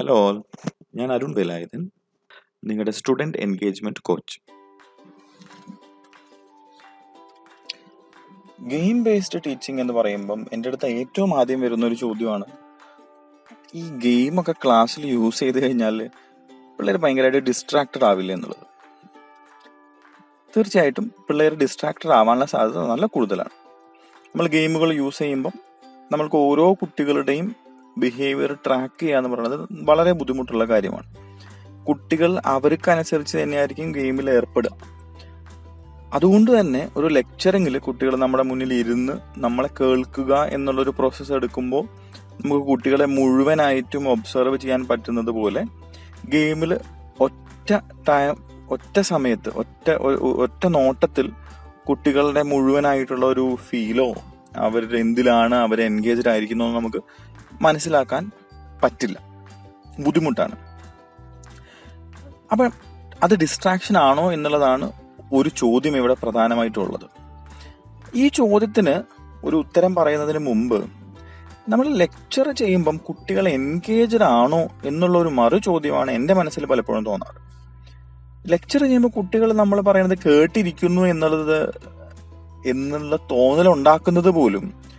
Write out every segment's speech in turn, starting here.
Hello ഞാൻ അരുൺ വേലായുധൻ നിങ്ങളുടെ student engagement coach game based teaching എന്ന് പറയുമ്പം എന്റെ അടുത്ത് ഏറ്റവും ആദ്യം വരുന്ന ഒരു ചോദ്യമാണ്. ഈ ഗെയിമൊക്കെ ക്ലാസ്സിൽ യൂസ് ചെയ്ത് കഴിഞ്ഞാൽ പിള്ളേർ ഭയങ്കരമായിട്ട് ഡിസ്ട്രാക്റ്റഡ് ആവില്ല എന്നുള്ളത്. തീർച്ചയായിട്ടും പിള്ളേർ ഡിസ്ട്രാക്റ്റഡ് ആവാനുള്ള സാധ്യത നല്ല കൂടുതലാണ്. നമ്മൾ ഗെയിമുകൾ യൂസ് ചെയ്യുമ്പം നമ്മൾക്ക് ഓരോ കുട്ടികളുടെയും ബിഹേവിയർ ട്രാക്ക് ചെയ്യുക എന്ന് പറയുന്നത് വളരെ ബുദ്ധിമുട്ടുള്ള കാര്യമാണ്. കുട്ടികൾ അവർക്കനുസരിച്ച് തന്നെയായിരിക്കും ഗെയിമിൽ ഏർപ്പെടുക. അതുകൊണ്ട് തന്നെ ഒരു ലെക്ചറിങ്ങിൽ കുട്ടികൾ നമ്മുടെ മുന്നിൽ ഇരുന്ന് നമ്മളെ കേൾക്കുക എന്നുള്ളൊരു പ്രോസസ്സ് എടുക്കുമ്പോൾ നമുക്ക് കുട്ടികളെ മുഴുവനായിട്ടും ഒബ്സർവ് ചെയ്യാൻ പറ്റുന്നത് പോലെ ഗെയിമിൽ ഒറ്റ ടൈം ഒറ്റ സമയത്ത് ഒറ്റ ഒറ്റ നോട്ടത്തിൽ കുട്ടികളുടെ മുഴുവനായിട്ടുള്ള ഒരു ഫീലോ അവർ എന്തിലാണ് അവർ എൻഗേജ്ഡ് ആയിരിക്കുന്നോ നമുക്ക് മനസ്സിലാക്കാൻ പറ്റില്ല. ബുദ്ധിമുട്ടാണ്. അപ്പം അത് ഡിസ്ട്രാക്ഷൻ ആണോ എന്നുള്ളതാണ് ഒരു ചോദ്യം ഇവിടെ പ്രധാനമായിട്ടുള്ളത്. ഈ ചോദ്യത്തിന് ഒരു ഉത്തരം പറയുന്നതിന് മുമ്പ് നമ്മൾ ലെക്ചർ ചെയ്യുമ്പം കുട്ടികൾ എൻഗേജ്ഡ് ആണോ എന്നുള്ള ഒരു മറു ചോദ്യമാണ് എന്റെ മനസ്സിൽ പലപ്പോഴും തോന്നാറ്. ലെക്ചർ ചെയ്യുമ്പോൾ കുട്ടികൾ നമ്മൾ പറയുന്നത് കേട്ടിരിക്കുന്നു എന്നുള്ളത് എന്നുള്ള തോന്നലുണ്ടാക്കുന്നത് പോലും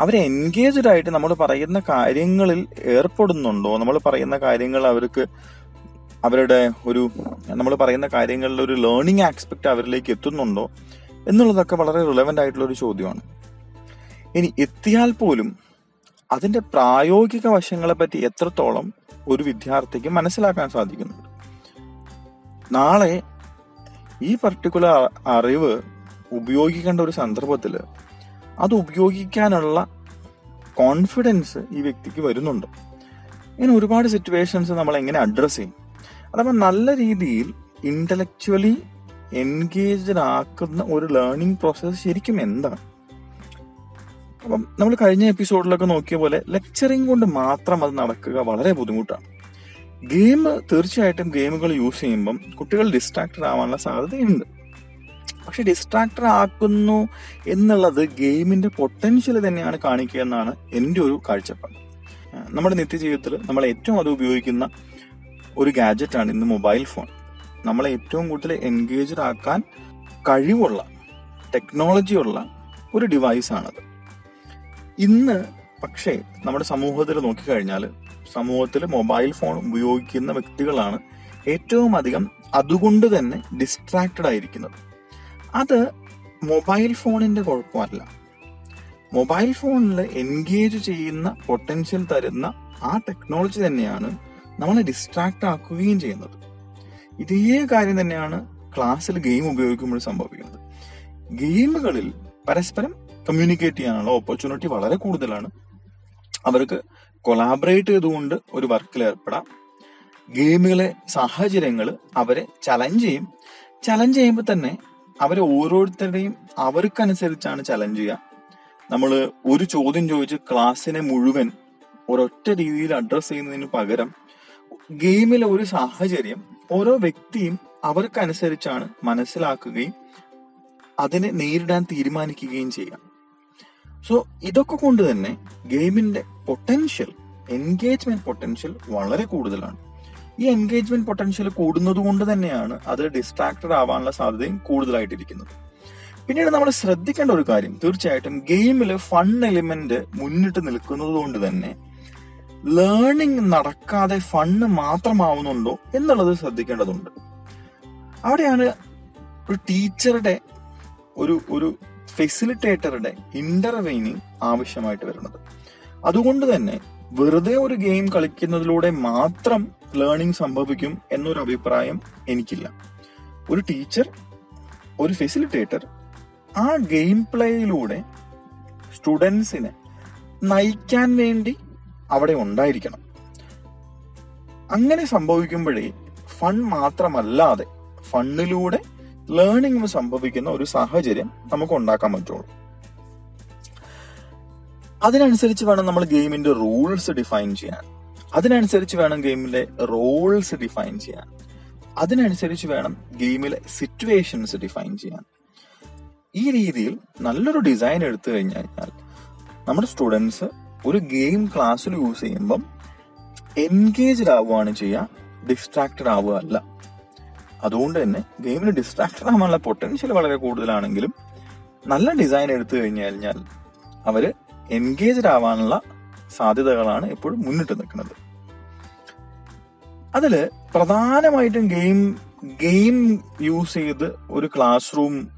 അവർ എൻഗേജ്ഡ് ആയിട്ട് നമ്മൾ പറയുന്ന കാര്യങ്ങളിൽ ഏർപ്പെടുന്നുണ്ടോ? നമ്മൾ പറയുന്ന കാര്യങ്ങൾ അവർക്ക് അവരുടെ ഒരു നമ്മൾ പറയുന്ന കാര്യങ്ങളിൽ ഒരു ലേണിംഗ് ആസ്പെക്ട് അവരിലേക്ക് എത്തുന്നുണ്ടോ? എന്നുള്ളതൊക്കെ വളരെ റിലവന്റ് ആയിട്ടുള്ള ഒരു ചോദ്യമാണ്. ഇനി എത്തിയാൽ പോലും അതിന്റെ പ്രായോഗിക വശങ്ങളെ പറ്റി എത്രത്തോളം ഒരു വിദ്യാർത്ഥിക്ക് മനസ്സിലാക്കാൻ സാധിക്കുന്നുണ്ട്? നാളെ ഈ പർട്ടിക്കുലർ അറിവ് ഉപയോഗിക്കേണ്ട ഒരു സന്ദർഭത്തിൽ അത് ഉപയോഗിക്കാനുള്ള കോൺഫിഡൻസ് ഈ വ്യക്തിക്ക് വരുന്നുണ്ട്. ഇങ്ങനെ ഒരുപാട് സിറ്റുവേഷൻസ് നമ്മൾ എങ്ങനെ അഡ്രസ്സ് ചെയ്യും. അതപ്പോൾ നല്ല രീതിയിൽ ഇന്റലക്ച്വലി എൻഗേജ്ഡ് ആക്കുന്ന ഒരു ലേണിംഗ് പ്രോസസ്സ് ശരിക്കും എന്താണ്? അപ്പം നമ്മൾ കഴിഞ്ഞ എപ്പിസോഡിലൊക്കെ നോക്കിയ പോലെ ലെക്ചറിങ് കൊണ്ട് മാത്രം അത് നടക്കുക വളരെ ബുദ്ധിമുട്ടാണ്. ഗെയിം തീർച്ചയായിട്ടും ഗെയിമുകൾ യൂസ് ചെയ്യുമ്പം കുട്ടികൾ ഡിസ്ട്രാക്റ്റഡ് ആവാനുള്ള സാധ്യതയുണ്ട്. പക്ഷെ ഡിസ്ട്രാക്ടർ ആക്കുന്നു എന്നുള്ളത് ഗെയിമിന്റെ പൊട്ടൻഷ്യൽ തന്നെയാണ് കാണിക്കുക എന്നാണ് എന്റെ ഒരു കാഴ്ചപ്പാട്. നമ്മുടെ നിത്യജീവിതത്തിൽ നമ്മൾ ഏറ്റവും അത് ഉപയോഗിക്കുന്ന ഒരു ഗാഡ്ജറ്റ് ആണ് ഇന്ന് മൊബൈൽ ഫോൺ നമ്മളെ ഏറ്റവും കൂടുതൽ എൻഗേജ്ഡ് ആക്കാൻ കഴിവുള്ള ടെക്നോളജി ഉള്ള ഒരു ഡിവൈസ് ആണത്. ഇന്ന് പക്ഷേ നമ്മുടെ സമൂഹത്തിൽ നോക്കിക്കഴിഞ്ഞാൽ സമൂഹത്തിൽ മൊബൈൽ ഫോൺ ഉപയോഗിക്കുന്ന വ്യക്തികളാണ് ഏറ്റവും അധികം അതുകൊണ്ട് തന്നെ ഡിസ്ട്രാക്റ്റഡ് ആയിരിക്കുന്നത്. അത് മൊബൈൽ ഫോണിന്റെ കുഴപ്പമല്ല. മൊബൈൽ ഫോണിൽ എൻഗേജ് ചെയ്യുന്ന പൊട്ടൻഷ്യൽ തരുന്ന ആ ടെക്നോളജി തന്നെയാണ് നമ്മളെ ഡിസ്ട്രാക്ട് ആക്കുകയും ചെയ്യുന്നത്. ഇതേ കാര്യം തന്നെയാണ് ക്ലാസ്സിൽ ഗെയിം ഉപയോഗിക്കുമ്പോൾ സംഭവിക്കുന്നത്. ഗെയിമുകളിൽ പരസ്പരം കമ്മ്യൂണിക്കേറ്റ് ചെയ്യാനുള്ള ഓപ്പർച്യൂണിറ്റി വളരെ കൂടുതലാണ്. അവർക്ക് കൊളാബറേറ്റ് ചെയ്തുകൊണ്ട് ഒരു വർക്കിൽ ഏർപ്പെടാം. ഗെയിമുകളെ സാഹചര്യങ്ങൾ അവരെ ചലഞ്ച് ചെയ്യും. ചലഞ്ച് ചെയ്യുമ്പോൾ തന്നെ അവരെ ഓരോരുത്തരുടെയും അവർക്കനുസരിച്ചാണ് ചലഞ്ച് ചെയ്യുക. നമ്മൾ ഒരു ചോദ്യം ചോദിച്ച് ക്ലാസ്സിനെ മുഴുവൻ ഒരൊറ്റ രീതിയിൽ അഡ്രസ്സ് ചെയ്യുന്നതിന് പകരം ഗെയിമിലെ ഒരു സാഹചര്യം ഓരോ വ്യക്തിയും അവർക്കനുസരിച്ചാണ് മനസ്സിലാക്കുകയും അതിനെ നേരിടാൻ തീരുമാനിക്കുകയും ചെയ്യാം സോ ഇതൊക്കെ കൊണ്ട് തന്നെ ഗെയിമിന്റെ പൊട്ടൻഷ്യൽ എൻഗേജ്മെന്റ് പൊട്ടൻഷ്യൽ വളരെ കൂടുതലാണ്. ഈ എൻഗേജ്മെന്റ് പൊട്ടൻഷ്യൽ കൂടുന്നത് കൊണ്ട് തന്നെയാണ് അതിൽ ഡിസ്ട്രാക്റ്റഡ് ആവാനുള്ള സാധ്യതയും കൂടുതലായിട്ടിരിക്കുന്നത്. പിന്നീട് നമ്മൾ ശ്രദ്ധിക്കേണ്ട ഒരു കാര്യം തീർച്ചയായിട്ടും ഗെയിമിൽ ഫൺ എലിമെന്റ് മുന്നിട്ട് നിൽക്കുന്നത് കൊണ്ട് തന്നെ ലേണിംഗ് നടക്കാതെ ഫണ്ണ് മാത്രമാവുന്നുണ്ടോ എന്നുള്ളത് ശ്രദ്ധിക്കേണ്ടതുണ്ട്. അവിടെയാണ് ഒരു ടീച്ചറുടെ ഒരു ഒരു ഫെസിലിറ്റേറ്ററുടെ ഇന്റർവെയിനിങ് ആവശ്യമായിട്ട് വരുന്നത്. അതുകൊണ്ട് തന്നെ വെറുതെ ഒരു ഗെയിം കളിക്കുന്നതിലൂടെ മാത്രം ലേണിംഗ് സംഭവിക്കും എന്നൊരു അഭിപ്രായം എനിക്കില്ല. ഒരു ടീച്ചർ ഒരു ഫെസിലിറ്റേറ്റർ ആ ഗെയിം പ്ലേയിലൂടെ സ്റ്റുഡൻസിനെ നയിക്കാൻ വേണ്ടി അവിടെ ഉണ്ടായിരിക്കണം. അങ്ങനെ സംഭവിക്കുമ്പോഴേ ഫൺ മാത്രമല്ലാതെ ഫണ്ണിലൂടെ ലേണിംഗ് സംഭവിക്കുന്ന ഒരു സാഹചര്യം നമുക്ക് ഉണ്ടാക്കാൻ പറ്റുള്ളൂ. അതിനനുസരിച്ച് വേണം നമ്മൾ ഗെയിമിന്റെ റൂൾസ് ഡിഫൈൻ ചെയ്യാൻ. അതിനനുസരിച്ച് വേണം ഗെയിമിലെ റോൾസ് ഡിഫൈൻ ചെയ്യാൻ. അതിനനുസരിച്ച് വേണം ഗെയിമിലെ സിറ്റുവേഷൻസ് ഡിഫൈൻ ചെയ്യാൻ. ഈ രീതിയിൽ നല്ലൊരു ഡിസൈൻ എടുത്തു കഴിഞ്ഞു കഴിഞ്ഞാൽ നമ്മുടെ സ്റ്റുഡൻസ് ഒരു ഗെയിം ക്ലാസ്സിൽ യൂസ് ചെയ്യുമ്പം എൻഗേജ്ഡ് ആവുകയാണ് ചെയ്യുക ഡിസ്ട്രാക്റ്റഡ് ആവുക അല്ല. അതുകൊണ്ട് തന്നെ ഗെയിമിൽ ഡിസ്ട്രാക്റ്റഡ് ആവാനുള്ള പൊട്ടൻഷ്യൽ വളരെ കൂടുതലാണെങ്കിലും നല്ല ഡിസൈൻ എടുത്തു കഴിഞ്ഞു കഴിഞ്ഞാൽ അവർ എൻഗേജ്ഡ് ആവാനുള്ള സാധ്യതകളാണ് എപ്പോഴും മുന്നിട്ട് നിൽക്കുന്നത്. അതിൽ പ്രധാനമായിട്ടും ഗെയിം ഗെയിം യൂസ് ചെയ്ത് ഒരു ക്ലാസ് റൂം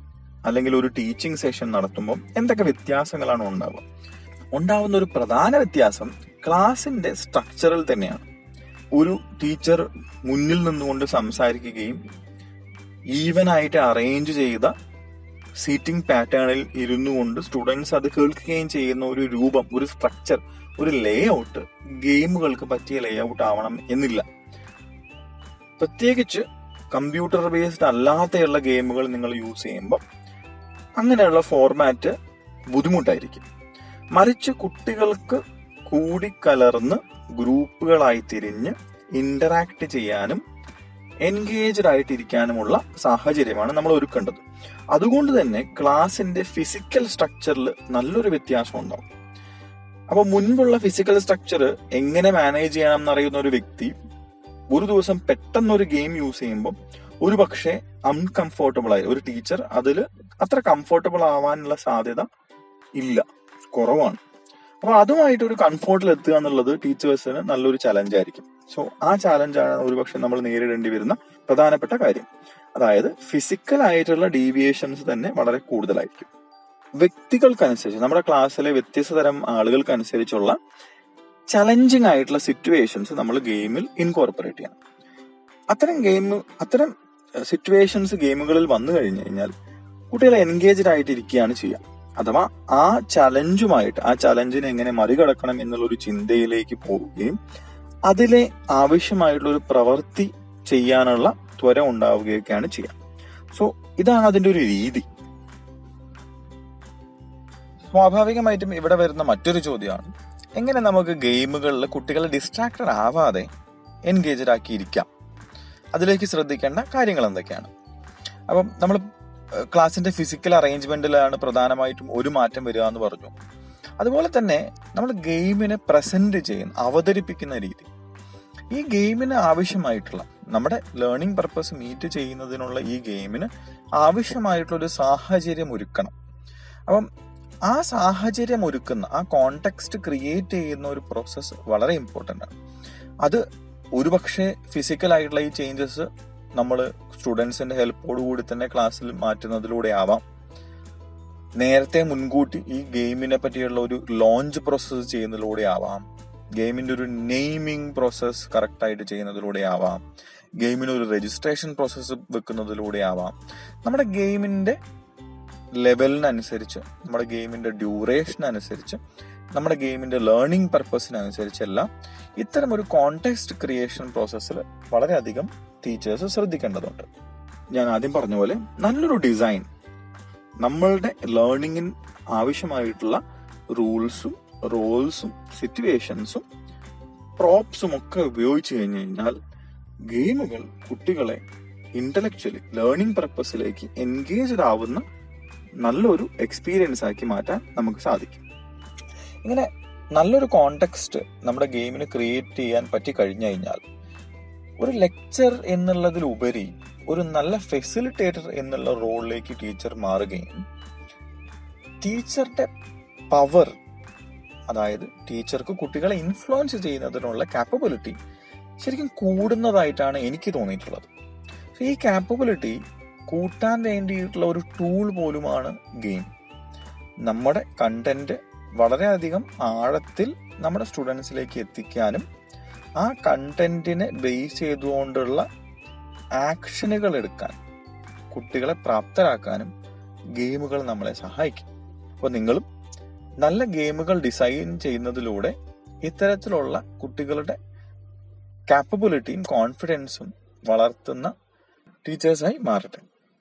അല്ലെങ്കിൽ ഒരു ടീച്ചിങ് സെഷൻ നടത്തുമ്പോൾ എന്തൊക്കെ വ്യത്യാസങ്ങളാണ് ഉണ്ടാവുക? ഉണ്ടാവുന്ന ഒരു പ്രധാന വ്യത്യാസം ക്ലാസിന്റെ സ്ട്രക്ചറിൽ തന്നെയാണ്. ഒരു ടീച്ചർ മുന്നിൽ നിന്നുകൊണ്ട് സംസാരിക്കുകയും ഈവനായിട്ട് അറേഞ്ച് ചെയ്ത സീറ്റിംഗ് പാറ്റേണിൽ ഇരുന്നു കൊണ്ട് സ്റ്റുഡൻസ് അത് കേൾക്കുകയും ചെയ്യുന്ന ഒരു രൂപം ഒരു സ്ട്രക്ചർ ഒരു ലേ ഔട്ട് ഗെയിമുകൾക്ക് പറ്റിയ ലേ ഔട്ട് ആവണം എന്നില്ല. പ്രത്യേകിച്ച് കമ്പ്യൂട്ടർ ബേസ്ഡ് അല്ലാതെയുള്ള ഗെയിമുകൾ നിങ്ങൾ യൂസ് ചെയ്യുമ്പോൾ അങ്ങനെയുള്ള ഫോർമാറ്റ് ബുദ്ധിമുട്ടായിരിക്കും. മറിച്ച് കുട്ടികൾക്ക് കൂടിക്കലർന്ന് ഗ്രൂപ്പുകളായി തിരിഞ്ഞ് ഇന്ററാക്ട് ചെയ്യാനും എൻഗേജ്ഡ് ആയിട്ടിരിക്കാനുമുള്ള സാഹചര്യമാണ് നമ്മൾ ഒരുക്കേണ്ടത്. അതുകൊണ്ട് തന്നെ ക്ലാസിന്റെ ഫിസിക്കൽ സ്ട്രക്ചറിൽ നല്ലൊരു വ്യത്യാസം ഉണ്ടാവും. അപ്പൊ മുൻപുള്ള ഫിസിക്കൽ സ്ട്രക്ചർ എങ്ങനെ മാനേജ് ചെയ്യണം എന്നറിയുന്ന ഒരു വ്യക്തി ഒരു ദിവസം പെട്ടെന്ന് ഒരു ഗെയിം യൂസ് ചെയ്യുമ്പോൾ ഒരു പക്ഷേ അൺകംഫോർട്ടബിൾ ആയി. ഒരു ടീച്ചർ അതിൽ അത്ര കംഫോർട്ടബിൾ ആവാനുള്ള സാധ്യത ഇല്ല. കുറവാണ്. അപ്പൊ അതുമായിട്ട് ഒരു കംഫോർട്ടിൽ എത്തുക എന്നുള്ളത് ടീച്ചേഴ്സിന് നല്ലൊരു ചലഞ്ച് ആയിരിക്കും. സോ ആ ചാലഞ്ചാണ് ഒരുപക്ഷെ നമ്മൾ നേരിടേണ്ടി വരുന്ന പ്രധാനപ്പെട്ട കാര്യം. അതായത് ഫിസിക്കൽ ആയിട്ടുള്ള ഡീവിയേഷൻസ് തന്നെ വളരെ കൂടുതലായിരിക്കും. വ്യക്തികൾക്കനുസരിച്ച് നമ്മുടെ ക്ലാസ്സിലെ വ്യത്യസ്ത തരം ആളുകൾക്കനുസരിച്ചുള്ള ചലഞ്ചിങ് ആയിട്ടുള്ള സിറ്റുവേഷൻസ് നമ്മൾ ഗെയിമിൽ ഇൻകോർപ്പറേറ്റ് ചെയ്യണം. അത്തരം ഗെയിം അത്തരം സിറ്റുവേഷൻസ് ഗെയിമുകളിൽ വന്നു കഴിഞ്ഞു കഴിഞ്ഞാൽ കുട്ടികളെ എൻഗേജ്ഡ് ആയിട്ടിരിക്കുകയാണ് ചെയ്യുക. അഥവാ ആ ചലഞ്ചുമായിട്ട് ആ ചലഞ്ചിനെ എങ്ങനെ മറികടക്കണം എന്നുള്ള ഒരു ചിന്തയിലേക്ക് പോവുകയും അതിലെ ആവശ്യമായിട്ടുള്ള ഒരു പ്രവൃത്തി ചെയ്യാനുള്ള ത്വര ഉണ്ടാവുകയൊക്കെയാണ് ചെയ്യാം. സോ ഇതാണ് അതിന്റെ ഒരു രീതി. സ്വാഭാവികമായിട്ടും ഇവിടെ വരുന്ന മറ്റൊരു ചോദ്യമാണ് എങ്ങനെ നമുക്ക് ഗെയിമുകളിൽ കുട്ടികളെ ഡിസ്ട്രാക്റ്റഡ് ആവാതെ എൻഗേജഡ് ആക്കിയിരിക്കാം? അതിലേക്ക് ശ്രദ്ധിക്കേണ്ട കാര്യങ്ങൾ എന്തൊക്കെയാണ്? അപ്പം നമ്മൾ ക്ലാസിന്റെ ഫിസിക്കൽ അറേഞ്ച്മെന്റിലാണ് പ്രധാനമായിട്ടും ഒരു മാറ്റം വരിക എന്ന് പറഞ്ഞു. അതുപോലെ തന്നെ നമ്മൾ ഗെയിമിനെ പ്രസന്റ് ചെയ്യുന്ന അവതരിപ്പിക്കുന്ന രീതി. ഈ ഗെയിമിന് ആവശ്യമായിട്ടുള്ള നമ്മുടെ ലേണിംഗ് പർപ്പസ് മീറ്റ് ചെയ്യുന്നതിനുള്ള ഈ ഗെയിമിന് ആവശ്യമായിട്ടുള്ള ഒരു സാഹചര്യം ഒരുക്കണം. അപ്പം ആ സാഹചര്യം ഒരുക്കുന്ന ആ കോണ്ടെക്സ്റ്റ് ക്രിയേറ്റ് ചെയ്യുന്ന ഒരു പ്രോസസ്സ് വളരെ ഇമ്പോർട്ടന്റ് ആണ്. അത് ഒരുപക്ഷെ ഫിസിക്കൽ ആയിട്ടുള്ള ഈ ചേഞ്ചസ് നമ്മൾ സ്റ്റുഡൻസിന്റെ ഹെൽപ്പോട് കൂടി തന്നെ ക്ലാസ്സിൽ മാറ്റുന്നതിലൂടെ ആവാം നേരത്തെ മുൻകൂട്ടി ഈ ഗെയിമിനെ പറ്റിയുള്ള ഒരു ലോഞ്ച് പ്രോസസ്സ് ചെയ്യുന്നതിലൂടെ ആവാം ഗെയിമിന്റെ ഒരു നെയിമിംഗ് പ്രോസസ്സ് കറക്റ്റായിട്ട് ചെയ്യുന്നതിലൂടെ ആവാം ഗെയിമിന് ഒരു രജിസ്ട്രേഷൻ പ്രോസസ്സ് വെക്കുന്നതിലൂടെ ആവാം നമ്മുടെ ഗെയിമിന്റെ ലെവലിനനുസരിച്ച് നമ്മുടെ ഗെയിമിന്റെ ഡ്യൂറേഷൻ അനുസരിച്ച് നമ്മുടെ ഗെയിമിന്റെ ലേണിംഗ് പർപ്പസിനനുസരിച്ചെല്ലാം ഇത്തരം ഒരു കോണ്ടെക്സ്റ്റ് ക്രിയേഷൻ പ്രോസസ്സിൽ വളരെയധികം ടീച്ചേഴ്സ് ശ്രദ്ധിക്കേണ്ടതുണ്ട്. ഞാൻ ആദ്യം പറഞ്ഞ പോലെ നല്ലൊരു ഡിസൈൻ നമ്മളുടെ ലേണിങ്ങിന് ആവശ്യമായിട്ടുള്ള റൂൾസും റോൾസും സിറ്റുവേഷൻസും പ്രോപ്സും ഒക്കെ ഉപയോഗിച്ച് കഴിഞ്ഞു കഴിഞ്ഞാൽ ഗെയിമുകൾ കുട്ടികളെ ഇന്റലക്ച്വലി ലേണിംഗ് പർപ്പസിലേക്ക് എൻഗേജ്ഡ് ആവുന്ന നല്ലൊരു എക്സ്പീരിയൻസ് ആക്കി മാറ്റാൻ നമുക്ക് സാധിക്കും. ഇങ്ങനെ നല്ലൊരു കോണ്ടെക്സ്റ്റ് നമ്മുടെ ഗെയിമിന് ക്രിയേറ്റ് ചെയ്യാൻ പറ്റി കഴിഞ്ഞു കഴിഞ്ഞാൽ ഒരു ലെക്ചർ എന്നുള്ളതിലുപരി ഒരു നല്ല ഫെസിലിറ്റേറ്റർ എന്നുള്ള റോളിലേക്ക് ടീച്ചർ മാറുകയും ടീച്ചറുടെ പവർ അതായത് ടീച്ചർക്ക് കുട്ടികളെ ഇൻഫ്ലുവൻസ് ചെയ്യുന്നതിനുള്ള കാപ്പബിലിറ്റി ശരിക്കും കൂടുന്നതായിട്ടാണ് എനിക്ക് തോന്നിയിട്ടുള്ളത്. ഈ കാപ്പബിലിറ്റി കൂട്ടാൻ വേണ്ടിയിട്ടുള്ള ഒരു ടൂൾ പോലുമാണ് ഗെയിം നമ്മുടെ കണ്ടന്റ് വളരെയധികം ആഴത്തിൽ നമ്മുടെ സ്റ്റുഡൻസിലേക്ക് എത്തിക്കാനും ആ കണ്ടന്റിനെ ബേസ് ചെയ്തുകൊണ്ടുള്ള ആക്ഷനുകൾ എടുക്കാൻ കുട്ടികളെ പ്രാപ്തരാക്കാനും ഗെയിമുകൾ നമ്മളെ സഹായിക്കും. അപ്പോൾ നിങ്ങളും നല്ല ഗെയിമുകൾ ഡിസൈൻ ചെയ്യുന്നതിലൂടെ ഇത്തരത്തിലുള്ള കുട്ടികളുടെ കാപ്പബിലിറ്റിയും കോൺഫിഡൻസും വളർത്തുന്ന ടീച്ചേഴ്സായി മാറട്ടെ.